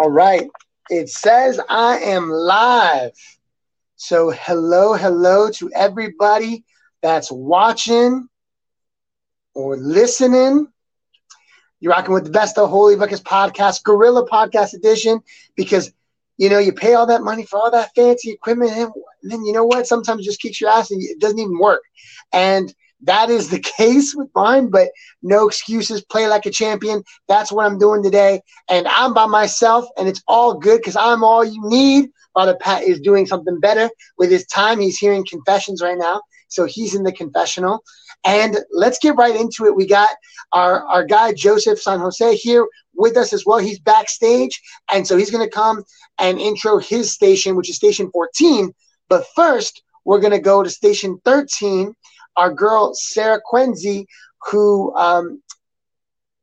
All right. It says I am live. So, hello, hello to everybody that's watching or listening. You're rocking with the best of Holy Ruckus podcast, Gorilla Podcast Edition, because you know you pay all that money for all that fancy equipment, and then you know what? Sometimes it just kicks your ass and it doesn't even work. And that is the case with mine, but no excuses. Play like a champion. That's what I'm doing today. And I'm by myself, and it's all good because I'm all you need. Father Pat is doing something better with his time. He's hearing confessions right now. So he's in the confessional. And let's get right into it. We got our, our guy, Joseph San Jose, here with us as well. He's backstage. And so he's going to come and intro his station, which is station 14. But first, we're going to go to station 13 our girl Sarah Quenzi, who um,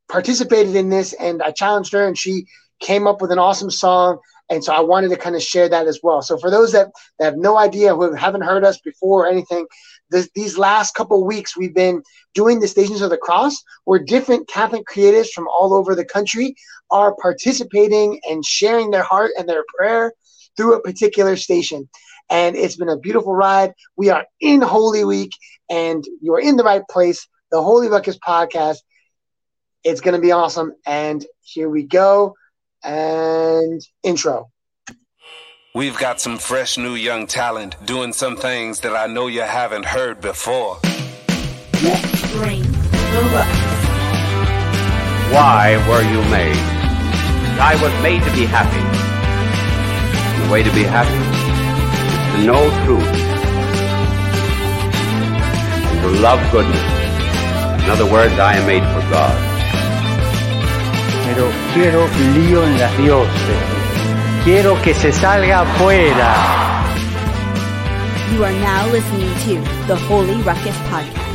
participated in this, and I challenged her, and she came up with an awesome song. And so I wanted to kind of share that as well. So for those that, that have no idea, who haven't heard us before or anything, this, these last couple weeks we've been doing the Stations of the Cross, where different Catholic creatives from all over the country are participating and sharing their heart and their prayer through a particular station. And it's been a beautiful ride. We are in Holy Week, and you are in the right place. The Holy Ruckus podcast. It's going to be awesome. And here we go. And intro. We've got some fresh new young talent doing some things that I know you haven't heard before. Bring the ruckus. Why were you made? I was made to be happy. The way to be happy is to know truth and to love goodness. In other words, I am made for God. pero quiero lío en las diócesis. Quiero que se salga afuera. You are now listening to the Holy Ruckus Podcast.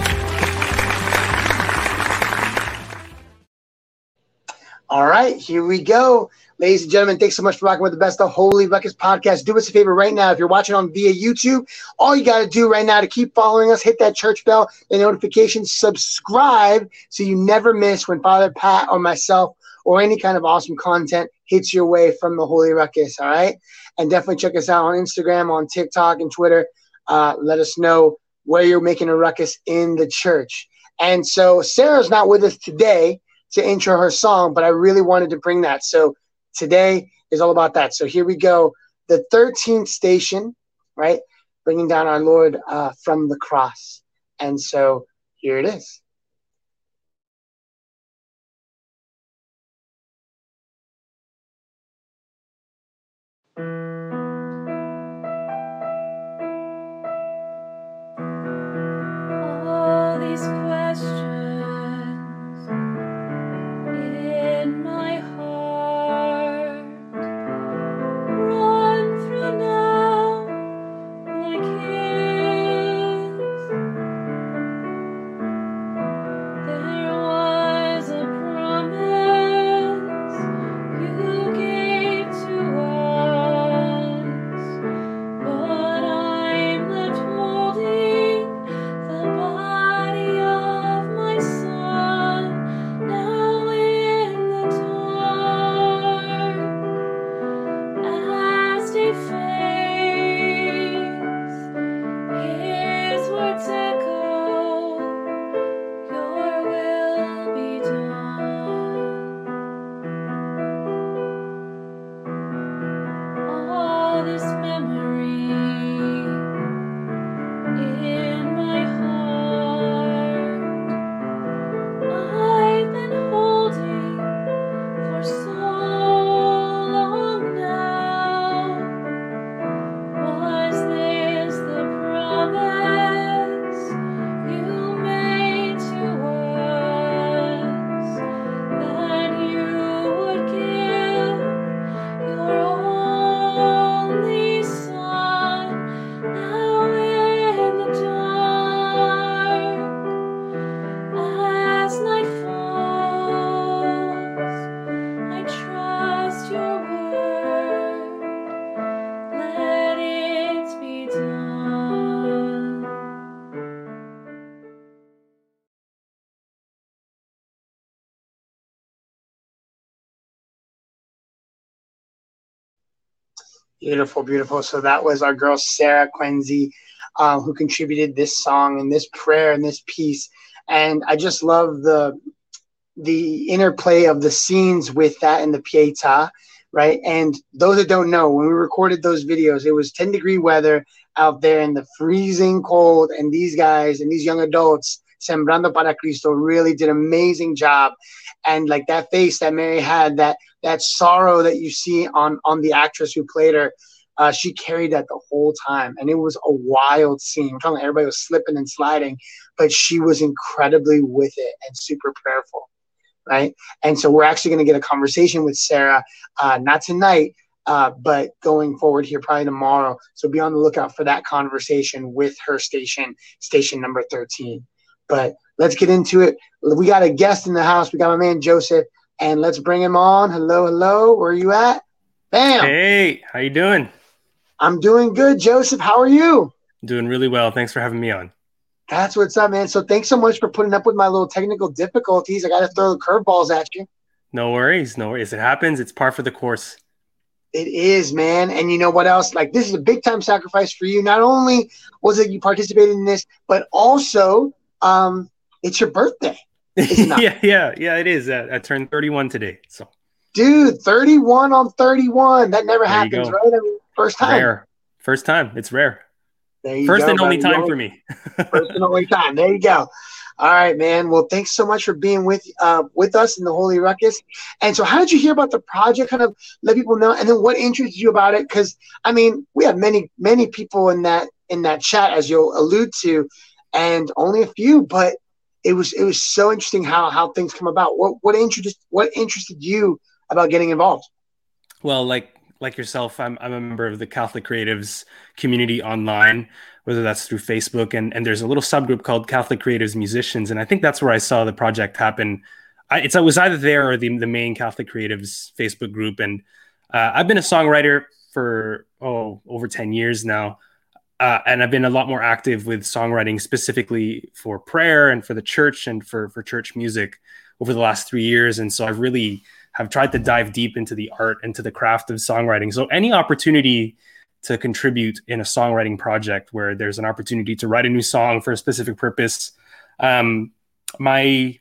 All right, here we go. Ladies and gentlemen, thanks so much for rocking with the best of Holy Ruckus podcast. Do us a favor right now. If you're watching on via YouTube, all you got to do right now to keep following us, hit that church bell, the notifications, subscribe so you never miss when Father Pat or myself or any kind of awesome content hits your way from the Holy Ruckus. All right. And definitely check us out on Instagram, on TikTok, and Twitter. Uh, let us know where you're making a ruckus in the church. And so Sarah's not with us today to intro her song, but I really wanted to bring that. So today is all about that. So here we go. The 13th station, right? Bringing down our Lord uh, from the cross. And so here it is. All Beautiful, beautiful. So that was our girl Sarah Quenzi, um, who contributed this song and this prayer and this piece. And I just love the the interplay of the scenes with that and the Pietà, right? And those that don't know, when we recorded those videos, it was 10 degree weather out there in the freezing cold, and these guys and these young adults, Sembrando para Cristo, really did an amazing job. And like that face that Mary had, that that sorrow that you see on on the actress who played her, uh, she carried that the whole time, and it was a wild scene. I'm talking about everybody was slipping and sliding, but she was incredibly with it and super prayerful right? And so we're actually going to get a conversation with Sarah, uh, not tonight, uh, but going forward here, probably tomorrow. So be on the lookout for that conversation with her station, station number 13. But let's get into it. We got a guest in the house. We got my man Joseph, and let's bring him on. Hello, hello. Where are you at? Bam. Hey, how you doing? I'm doing good, Joseph. How are you? Doing really well. Thanks for having me on. That's what's up, man. So thanks so much for putting up with my little technical difficulties. I got to throw the curveballs at you. No worries, no worries. It happens. It's par for the course. It is, man. And you know what else? Like this is a big time sacrifice for you. Not only was it you participated in this, but also um, it's your birthday. It yeah, yeah, yeah. It is. Uh, I turned 31 today. So, Dude, 31 on 31. That never There happens, right? I mean, first time. rare. First time. It's rare. There you First go, and only time for me. First and only time. There you go. All right, man. Well, thanks so much for being with uh, with us in the Holy Ruckus. And so, how did you hear about the project? Kind of let people know, and then what interested you about it? Because I mean, we have many many people in that in that chat, as you'll allude to, and only a few. But it was it was so interesting how how things come about. What what interested what interested you about getting involved? Well, like like yourself, I'm I'm a member of the Catholic Creatives community online, whether that's through Facebook and and there's a little subgroup called Catholic Creatives Musicians, and I think that's where I saw the project happen. I, it's it was either there or the the main Catholic Creatives Facebook group, and uh, I've been a songwriter for oh over ten years now. Uh, and I've been a lot more active with songwriting specifically for prayer and for the church and for for church music over the last three years. And so I've really have tried to dive deep into the art and to the craft of songwriting. So any opportunity to contribute in a songwriting project where there's an opportunity to write a new song for a specific purpose. Um, my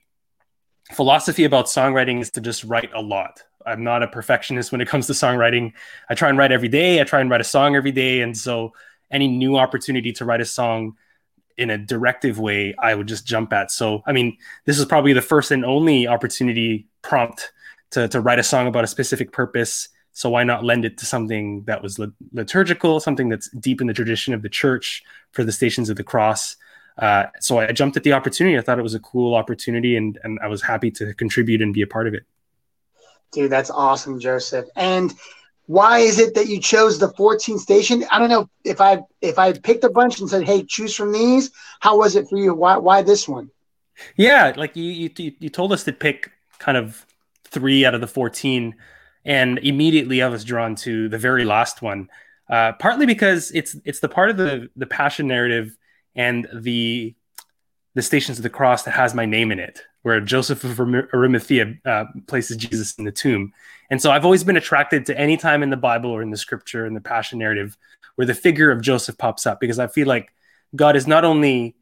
philosophy about songwriting is to just write a lot. I'm not a perfectionist when it comes to songwriting. I try and write every day. I try and write a song every day. And so any new opportunity to write a song in a directive way, I would just jump at. So, I mean, this is probably the first and only opportunity prompt to, to write a song about a specific purpose. So why not lend it to something that was liturgical, something that's deep in the tradition of the church for the Stations of the Cross? Uh, so I jumped at the opportunity. I thought it was a cool opportunity, and and I was happy to contribute and be a part of it. Dude, that's awesome, Joseph. And why is it that you chose the 14 station? I don't know if I if I picked a bunch and said, "Hey, choose from these." How was it for you? Why why this one? Yeah, like you you you told us to pick kind of three out of the 14, and immediately I was drawn to the very last one. Uh, partly because it's it's the part of the the passion narrative and the the Stations of the Cross that has my name in it, where Joseph of Arimathea uh, places Jesus in the tomb. And so I've always been attracted to any time in the Bible or in the scripture in the passion narrative where the figure of Joseph pops up, because I feel like God is not only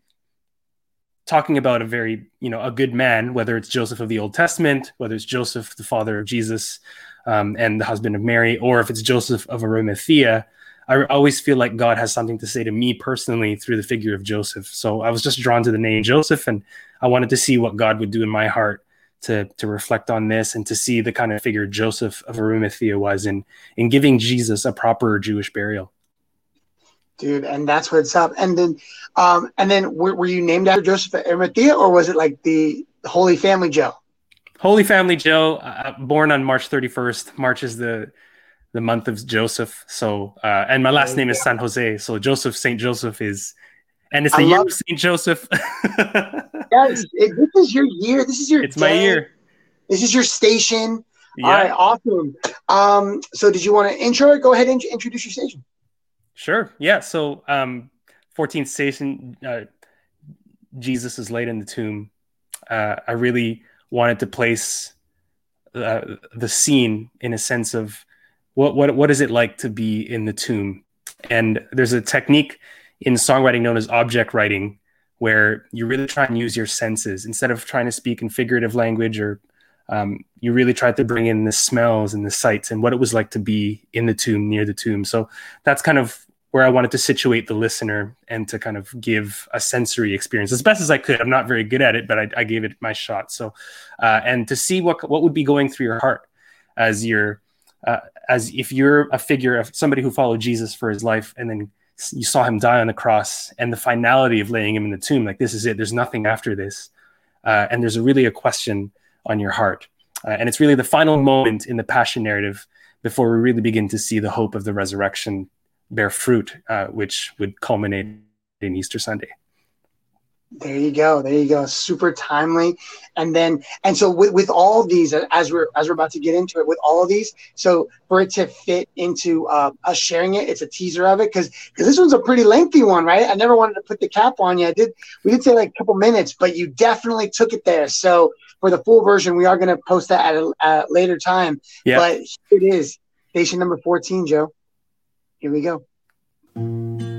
talking about a very, you know, a good man, whether it's Joseph of the Old Testament, whether it's Joseph, the father of Jesus um, and the husband of Mary, or if it's Joseph of Arimathea, I always feel like God has something to say to me personally through the figure of Joseph. So I was just drawn to the name Joseph, and I wanted to see what God would do in my heart to to reflect on this and to see the kind of figure Joseph of Arimathea was in in giving Jesus a proper Jewish burial. Dude, and that's what's up. And then um and then were, were you named after Joseph of Arimathea or was it like the Holy Family Joe? Holy Family Joe, uh, born on March 31st. March is the the month of Joseph. So, uh, and my last you name is San Jose. So Joseph Saint Joseph is, and it's I the year of Saint Joseph. Yes, it, this is your year. This is your it's my year. This is your station. Yeah, All right, awesome. Um, so did you want to intro it? Go ahead and introduce your station. sure. Yeah. So, um, 14th station, uh, Jesus is laid in the tomb. Uh, I really wanted to place uh, the scene in a sense of what what what is it like to be in the tomb? And there's a technique in songwriting known as object writing, where you really try and use your senses. Instead of trying to speak in figurative language or um, you really tried to bring in the smells and the sights and what it was like to be in the tomb near the tomb. So that's kind of where i wanted to situate the listener and to kind of give a sensory experience as best as i could. I'm not very good at it but i, I gave it my shot. So uh, and to see what what would be going through your heart as you're uh, as if you're a figure of somebody who followed jesus for his life and then you saw him die on the cross and the finality of laying him in the tomb like this is it. There's nothing after this. Uh, and there's a, really a question on your heart. Uh, and it's really the final moment in the passion narrative before we really begin to see the hope of the resurrection bear fruit uh, which would culminate in easter sunday there you go. There you go. Super timely. And then, and so with, with all these, as we're as we're about to get into it, with all of these, so for it to fit into uh, us sharing it, it's a teaser of it because because this one's a pretty lengthy one, right? I never wanted to put the cap on you. I did. We did say like a couple minutes, but you definitely took it there. So for the full version, we are going to post that at a, a later time. Yeah. But it is station number fourteen, Joe. Here we go.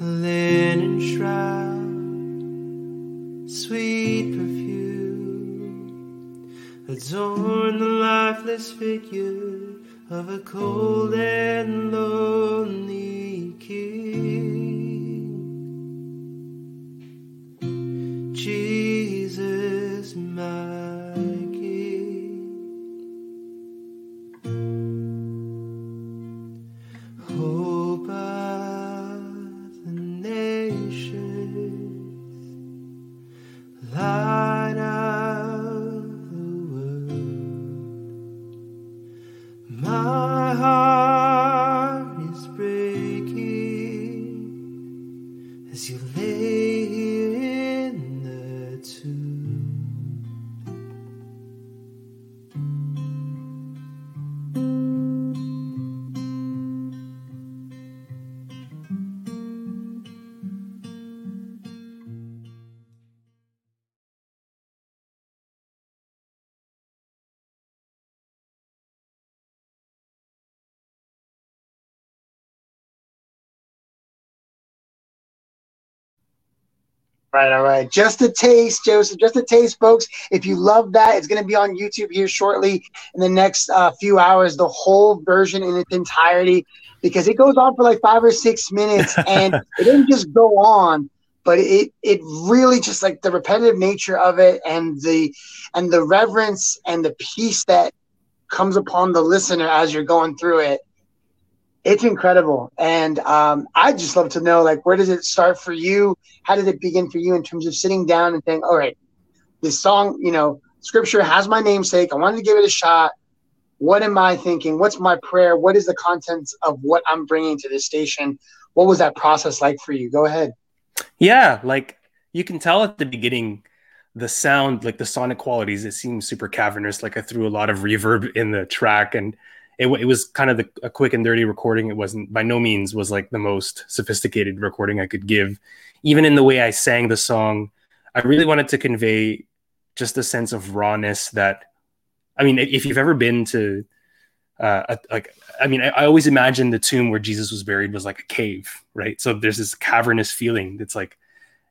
A linen shroud, sweet perfume, adorn the lifeless figure of a cold and lonely king. Right, all right. Just a taste, Joseph. Just a taste, folks. If you love that, it's going to be on YouTube here shortly in the next uh, few hours. The whole version in its entirety, because it goes on for like five or six minutes, and it doesn't just go on, but it it really just like the repetitive nature of it, and the and the reverence and the peace that comes upon the listener as you're going through it. It's incredible, and um, I'd just love to know, like, where does it start for you? How did it begin for you in terms of sitting down and saying, "All right, this song, you know, Scripture has my namesake. I wanted to give it a shot. What am I thinking? What's my prayer? What is the contents of what I'm bringing to this station? What was that process like for you? Go ahead. Yeah, like you can tell at the beginning, the sound, like the sonic qualities, it seems super cavernous. Like I threw a lot of reverb in the track, and it, it was kind of the, a quick and dirty recording. It wasn't by no means was like the most sophisticated recording I could give. Even in the way I sang the song, I really wanted to convey just a sense of rawness that, I mean, if you've ever been to, uh, like, I mean, I, I always imagined the tomb where Jesus was buried was like a cave, right? So there's this cavernous feeling that's like,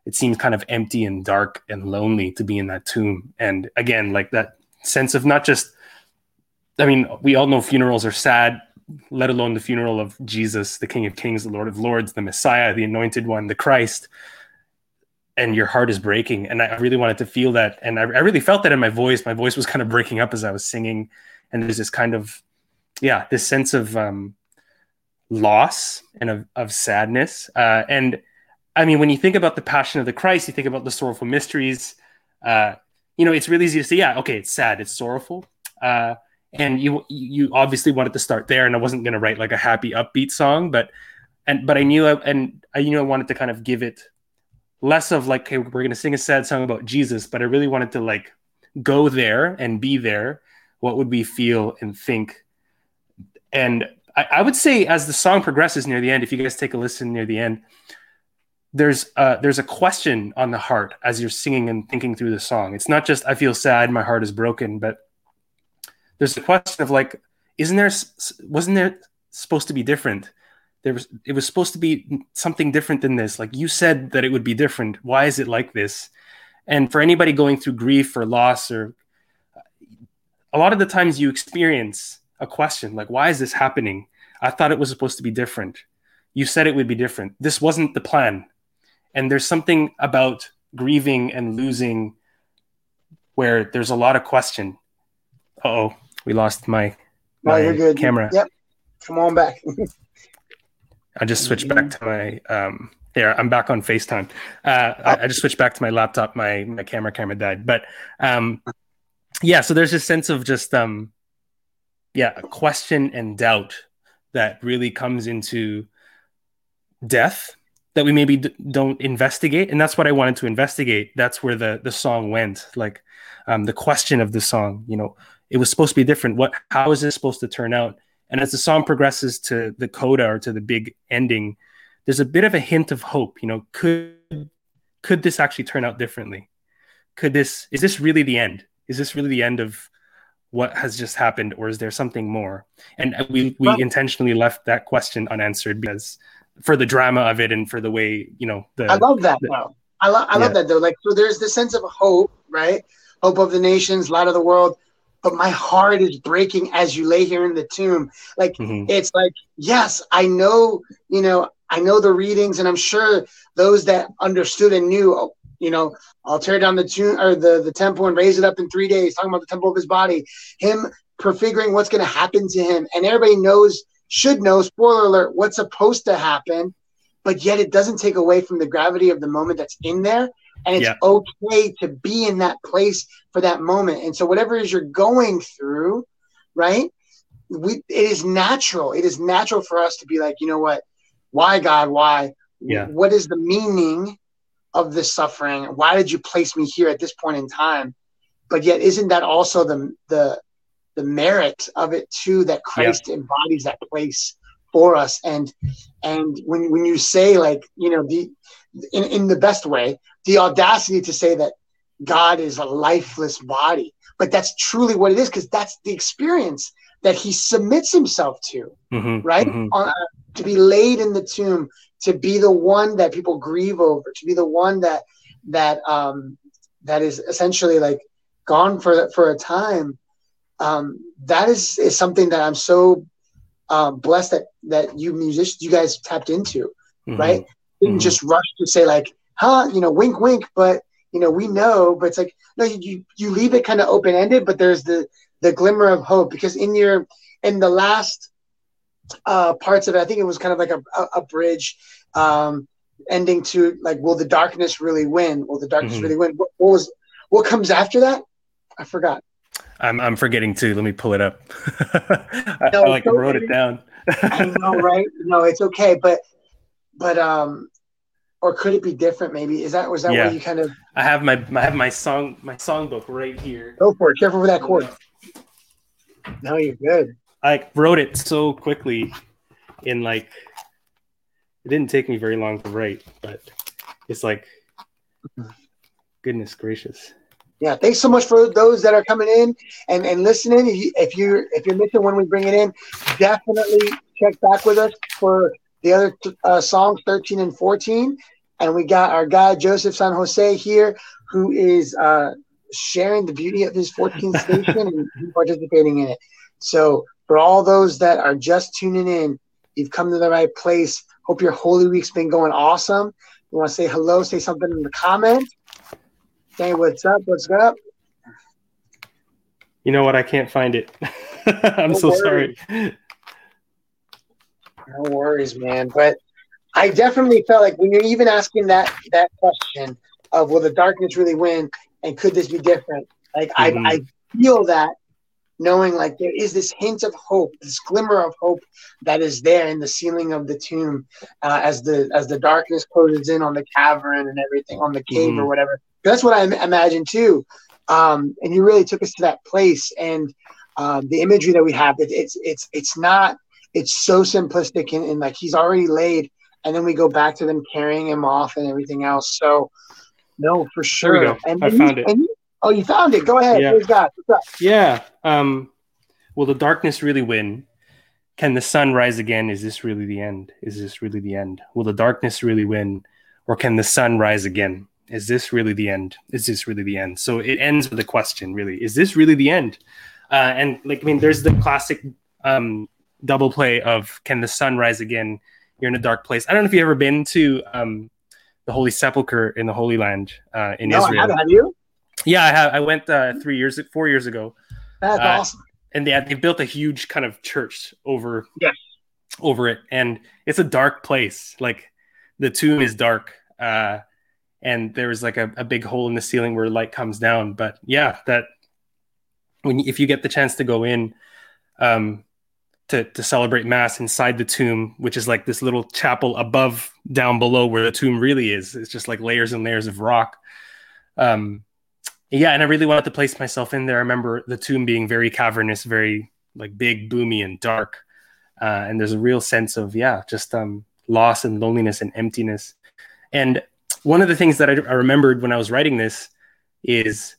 it seems kind of empty and dark and lonely to be in that tomb. And again, like that sense of not just, I mean, we all know funerals are sad, let alone the funeral of Jesus, the King of Kings, the Lord of Lords, the Messiah, the Anointed One, the Christ. And your heart is breaking. And I really wanted to feel that. And I, I really felt that in my voice. My voice was kind of breaking up as I was singing. and there's this kind of yeah this sense of um, loss and of, of sadness uh, and i mean when you think about the passion of the christ you think about the sorrowful mysteries uh, you know it's really easy to say yeah okay it's sad it's sorrowful uh, and you you obviously wanted to start there and i wasn't going to write like a happy upbeat song but and but i knew I, and i knew i wanted to kind of give it less of like okay we're going to sing a sad song about jesus but i really wanted to like go there and be there what would we feel and think? And I, I would say as the song progresses near the end if you guys take a listen near the end there's uh, there's a question on the heart as you're singing and thinking through the song. It's not just i feel sad my heart is broken but there's a question of like isn't there wasn't there supposed to be different? There was it was supposed to be something different than this. Like you said that it would be different. Why is it like this? And for anybody going through grief or loss or a lot of the times you experience a question like why is this happening? I thought it was supposed to be different. You said it would be different. This wasn't the plan. And there's something about grieving and losing where there's a lot of question. Oh we lost my, No, my you're good. camera Yep. Come on back. I just switched back to my um there. I'm back on FaceTime. Uh, I, I just switched back to my laptop. My my camera camera died, but um, yeah. So there's this sense of just um, yeah, a question and doubt that really comes into death that we maybe d- don't investigate, and that's what I wanted to investigate. That's where the the song went. Like um, the question of the song, you know, it was supposed to be different. What? How is this supposed to turn out? And as the song progresses to the coda or to the big ending, there's a bit of a hint of hope. You know, could could this actually turn out differently? Could this is this really the end? Is this really the end of what has just happened, or is there something more? And we we Well- intentionally left that question unanswered because for the drama of it and for the way you know the I love that the- though. I, lo- I love that though. Like, so there's this sense of hope, right? Hope of the nations, light of the world. But my heart is breaking as you lay here in the tomb. Like, Mhm. it's like, yes, I know, you know, I know the readings, and I'm sure those that understood and knew, you know, I'll tear down the tomb or the, the temple and raise it up in three days, talking about the temple of his body, him prefiguring what's going to happen to him. And everybody knows, should know, spoiler alert, what's supposed to happen but yet it doesn't take away from the gravity of the moment that's in there and it's Yeah. okay to be in that place for that moment. And so whatever it is you're going through right we it is natural. It is natural for us to be like you know what? Why god? Why? Yeah. what is the meaning of this suffering? Why did you place me here at this point in time? But yet isn't that also the the the merit of it too that christ embodies that place for us? And and when when you say like you know the in, in the best way the audacity to say that god is a lifeless body but that's truly what it is because that's the experience that he submits himself to Mhm, right mhm. On, uh, to be laid in the tomb to be the one that people grieve over to be the one that that um that is essentially like gone for for a time um that is is something that i'm so um blessed that that you musicians you guys tapped into Mhm. right didn't Mhm. just rush to say like huh you know wink wink but you know we know but it's like no you you, you leave it kind of open ended but there's the the glimmer of hope because in your in the last uh parts of it i think it was kind of like a, a, a bridge um ending to like will the darkness really win will the darkness Mhm. really win what, what was what comes after that i forgot I'm I'm forgetting too. Let me pull it up. I, No, I like don't wrote it down. i know right no it's okay but but um or could it be different maybe is that was that Yeah. where you kind of I have my I have my song my songbook right here. go for it careful with that chord no you're good I wrote it so quickly in like it didn't take me very long to write, but it's like goodness gracious. Yeah, thanks so much for those that are coming in and, and listening. If, you, if you're if you're missing when we bring it in, definitely check back with us for the other uh, songs, thirteen and fourteen. And we got our guy Joseph San Jose here, who is uh, sharing the beauty of his 14th station and participating in it. So for all those that are just tuning in, you've come to the right place. Hope your Holy Week's been going awesome. You want to say hello? Say something in the comment. Say what's up, what's up. You know what? I can't find it. I'm No so worries. sorry. No worries, man. But I definitely felt like when you're even asking that that question of will the darkness really win and could this be different? Like Mhm. I, I feel that knowing like there is this hint of hope, this glimmer of hope that is there in the ceiling of the tomb uh, as the as the darkness closes in on the cavern and everything on the cave or Mhm. whatever. That's what I imagine too. Um, and you really took us to that place and um, the imagery that we have. It, it's it's it's not it's so simplistic and, and like he's already laid and then we go back to them carrying him off and everything else so no for sure and I found you- it. you- oh you found it go ahead Yeah. What's up? Yeah. Um, will the darkness really win? Can the sun rise again? Is this really the end? Is this really the end? Will the darkness really win? Or can the sun rise again? Is this really the end? Is this really the end? So it ends with a question, really. Is this really the end? Uh, and like, I mean, there's the classic um, double play of can the sun rise again? You're in a dark place. I don't know if you've ever been to um, the Holy Sepulchre in the Holy Land uh, in no I Israel. haven't. have you Yeah, I have. I went uh, three years, four years ago that's Uh, awesome and they they built a huge kind of church over Yes. over it and it's a dark place like the tomb is dark uh and there was like a, a big hole in the ceiling where light comes down but yeah that when if you get the chance to go in um to to celebrate mass inside the tomb which is like this little chapel above down below where the tomb really is it's just like layers and layers of rock um yeah, and I really wanted to place myself in there. I remember the tomb being very cavernous, very like big, boomy, and dark. Uh, and there's a real sense of yeah, just um, loss and loneliness and emptiness. And one of the things that I, I remembered when I was writing this is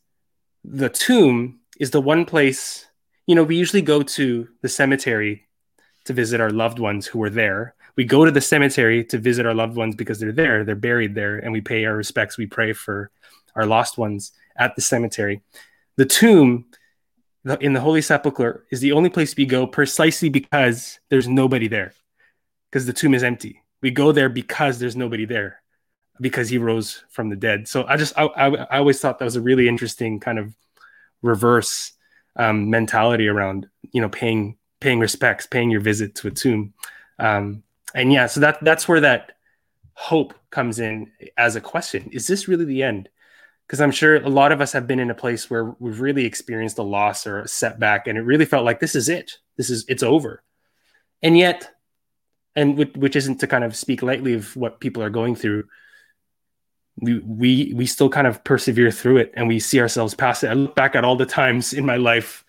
the tomb is the one place. You know, we usually go to the cemetery to visit our loved ones who were there. We go to the cemetery to visit our loved ones because they're there, they're buried there, and we pay our respects. We pray for our lost ones at the cemetery. The tomb in the Holy Sepulchre is the only place we go precisely because there's nobody there, because the tomb is empty. We go there because there's nobody there, because he rose from the dead. So I just I, I, I always thought that was a really interesting kind of reverse um, mentality around you know paying paying respects, paying your visit to a tomb, um, and yeah, so that that's where that hope comes in as a question: Is this really the end? because I'm sure a lot of us have been in a place where we've really experienced a loss or a setback, and it really felt like this is it. This is it's over, and yet, and which, which isn't to kind of speak lightly of what people are going through. We we we still kind of persevere through it, and we see ourselves past it. I look back at all the times in my life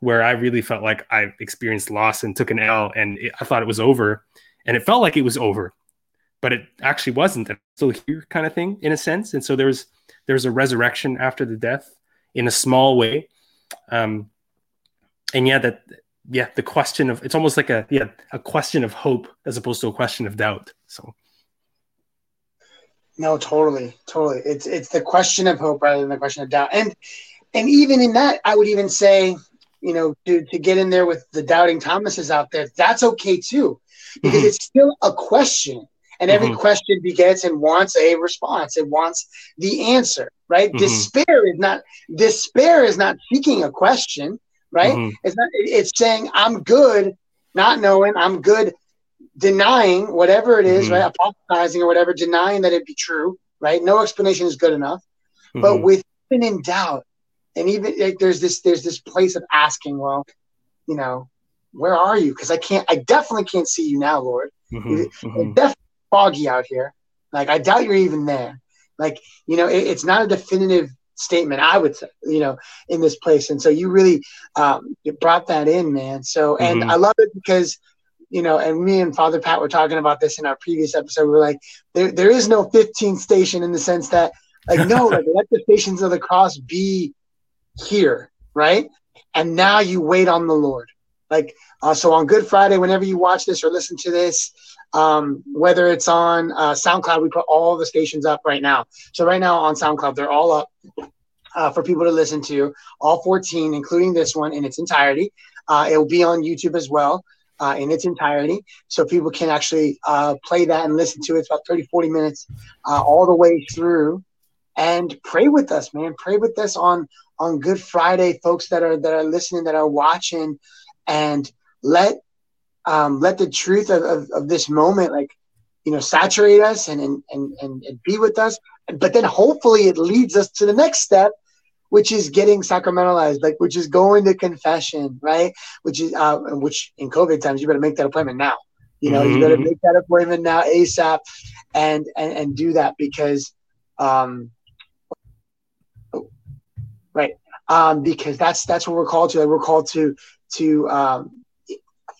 where I really felt like I experienced loss and took an L, and it, I thought it was over, and it felt like it was over, but it actually wasn't. I'm still here, kind of thing, in a sense. And so there was there's a resurrection after the death in a small way um and yeah that yeah the question of it's almost like a yeah a question of hope as opposed to a question of doubt so no totally totally it's it's the question of hope rather than the question of doubt and and even in that i would even say you know to to get in there with the doubting thomases out there that's okay too because Mhm. it's still a question and every Mhm. question begets and wants a response it wants the answer right Mhm. despair is not despair is not seeking a question right Mhm. it's not it's saying i'm good not knowing i'm good denying whatever it is, Mhm. right Apologizing or whatever denying that it be true right no explanation is good enough but Mhm. with even in doubt and even like, there's this there's this place of asking well you know where are you because i can't i definitely can't see you now lord Mhm. it's Mhm. definitely foggy out here like i doubt you're even there like you know it, it's not a definitive statement i would say you know in this place and so you really um you brought that in man so and Mhm. i love it because you know and me and father pat were talking about this in our previous episode. We were like there, there is no 15th station in the sense that like no like let the stations of the cross be here right? And now you wait on the lord. Like uh, so on good friday whenever you watch this or listen to this um, whether it's on uh, soundcloud we put all the stations up right now. So right now on soundcloud they're all up uh, for people to listen to all 14 including this one in its entirety. Uh, it will be on youtube as well uh, in its entirety. So people can actually uh, play that and listen to it. It's about 30 40 minutes uh, all the way through. And pray with us man. Pray with us on on good friday folks that are that are listening that are watching. And let um, let the truth of, of, of this moment like you know saturate us and, and and and and be with us. But then hopefully it leads us to the next step which is getting sacramentalized like which is going to confession right? Which is uh which in covid times you better make that appointment now. You know you better Mhm. make that appointment now asap and and, and do that because um right um because that's that's what we're called to. We're called to to um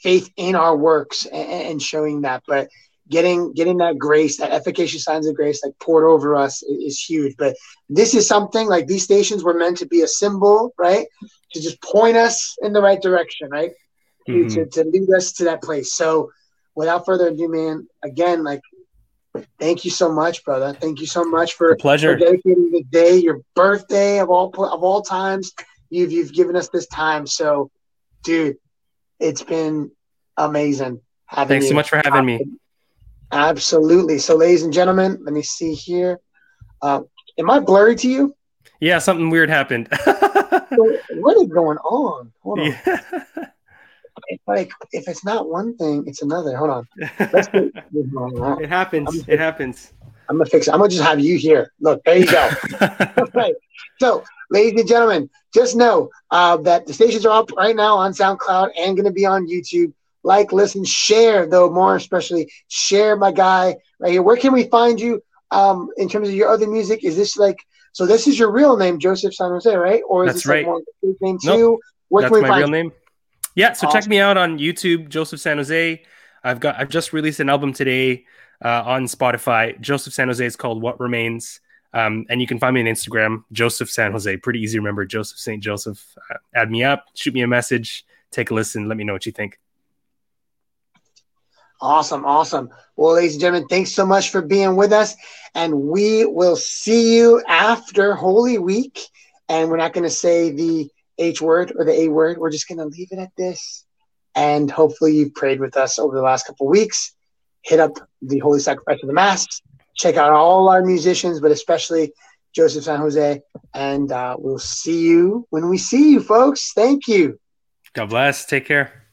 faith in our works and, and showing that. But getting getting that grace that efficacious signs of grace like poured over us i- is huge but this is something like these stations were meant to be a symbol right to just point us in the right direction right to, Mhm. to, to lead us to that place so without further ado man again like thank you so much brother thank you so much for, A pleasure. for dedicating the day your birthday of all of all times you've you've given us this time so dude it's been amazing having Thanks you. so much for having me. Absolutely. So, ladies and gentlemen, let me see here. Uh, am I blurry to you? Yeah, something weird happened. What is going on? Hold on. yeah. It's like if it's not one thing, it's another. Hold on. Let's get, I'm it happens. It happens. I'm gonna fix it. I'm gonna just have you here. Look, there you go. right. So, ladies and gentlemen, just know uh, that the stations are up right now on SoundCloud and going to be on YouTube. Like, listen, share, though, more especially share my guy right here. Where can we find you um, in terms of your other music? Is this like, so this is your real name, Joseph San Jose, right? Or is That's this like right. more of a fake name Nope. too? Where That's can we my find real you? name. Yeah, so check me out on YouTube, Joseph San Jose. I've got I've just released an album today uh, on Spotify. Joseph San Jose is called What Remains. Um, and you can find me on Instagram, Joseph San Jose. Pretty easy to remember, Joseph St. Joseph. Uh, add me up, shoot me a message, take a listen, let me know what you think. Awesome, awesome. Well, ladies and gentlemen, thanks so much for being with us. And we will see you after Holy Week. And we're not going to say the H word or the A word. We're just going to leave it at this. And hopefully, you've prayed with us over the last couple weeks. Hit up the Holy Sacrifice of the Mass. Check out all our musicians, but especially Joseph San Jose. And uh, we'll see you when we see you, folks. Thank you. God bless. Take care.